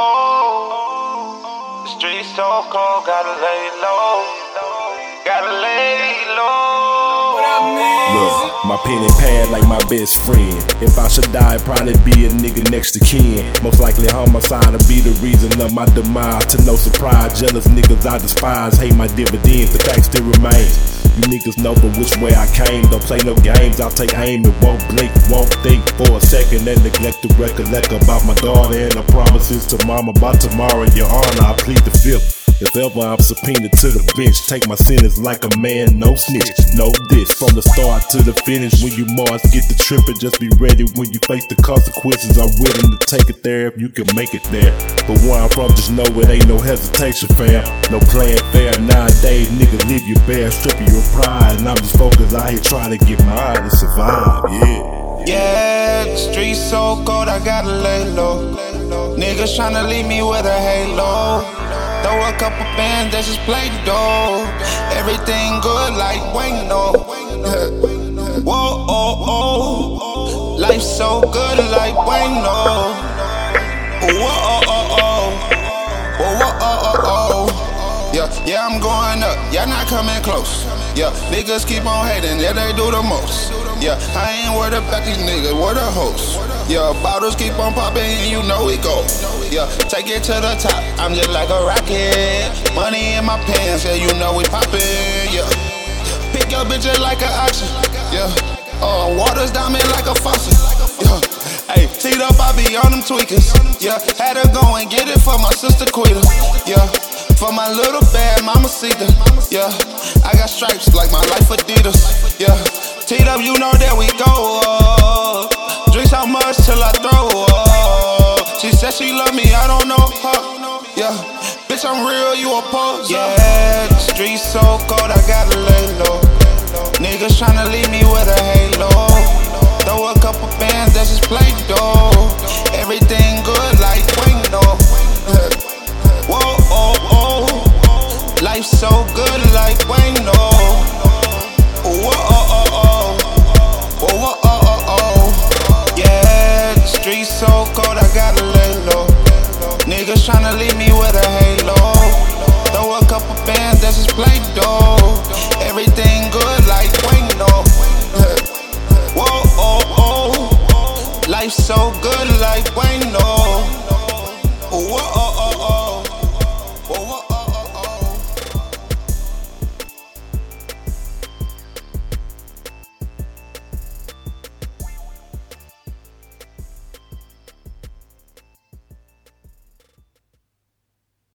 oh. The streets so cold, gotta lay low. Gotta lay low. Look, my pen and pad like my best friend. If I should die, probably be a nigga next to kin. Most likely homicide will my sign to be the reason of my demise. To no surprise, jealous niggas I despise. Hate my dividends, the fact still remains. You niggas know from which way I came. Don't play no games. I'll take aim and won't blink, won't think for a and neglect to recollect about my daughter and the promises to mama about tomorrow. Your honor, I plead the fifth. If ever I'm subpoenaed to the bench, take my sentence like a man, no snitch, no diss. From the start to the finish, when you Mars, get the trip and just be ready when you face the consequences. I'm willing to take it there if you can make it there. But where I'm from, just know it ain't no hesitation, fam. No playing fair nowadays, nigga, leave you bare, strip you your pride. And I'm just focused out here trying to get mine and survive, yeah. So cold, I gotta lay low. Niggas tryna leave me with a halo. Throw a couple bands, that's just play dough. Everything good like Wayne, no. Whoa, oh, oh. Life so good like Wayne, no. Whoa, oh, oh, oh. Whoa, oh, oh, oh. Yeah, yeah, I'm going up. Y'all not coming close. Yeah, niggas keep on hating, yeah, they do the most. Yeah, I ain't worried about these niggas, what a host. Yeah, bottles keep on popping, and you know we go. Yeah, take it to the top, I'm just like a rocket. Money in my pants, yeah, you know we poppin', yeah. Pick your bitch like an auction, yeah. Uh, water's diamond like a faucet, yeah. Hey, teed up, I be on them tweakers, yeah. Had to go and get it for my sister Quita, yeah. For my little bad mama Sita, yeah. I got stripes like my life Adidas, yeah. Up, you know that we go up. Drink so much till I throw up. She said she love me, I don't know her, yeah. Bitch, I'm real, you a pose. Yeah, the streets so cold, I gotta lay low. Niggas tryna leave Life so good like Wayne, oh. no. Oh, oh, oh oh. oh. oh, oh, oh. Yeah, the streets so cold, I gotta lay low. Niggas tryna leave me with a halo. Throw a couple bands, that's just play dough. Everything good like Wayne, no. Whoa, oh, oh. Life so good like Wayne, no. Whoa, oh,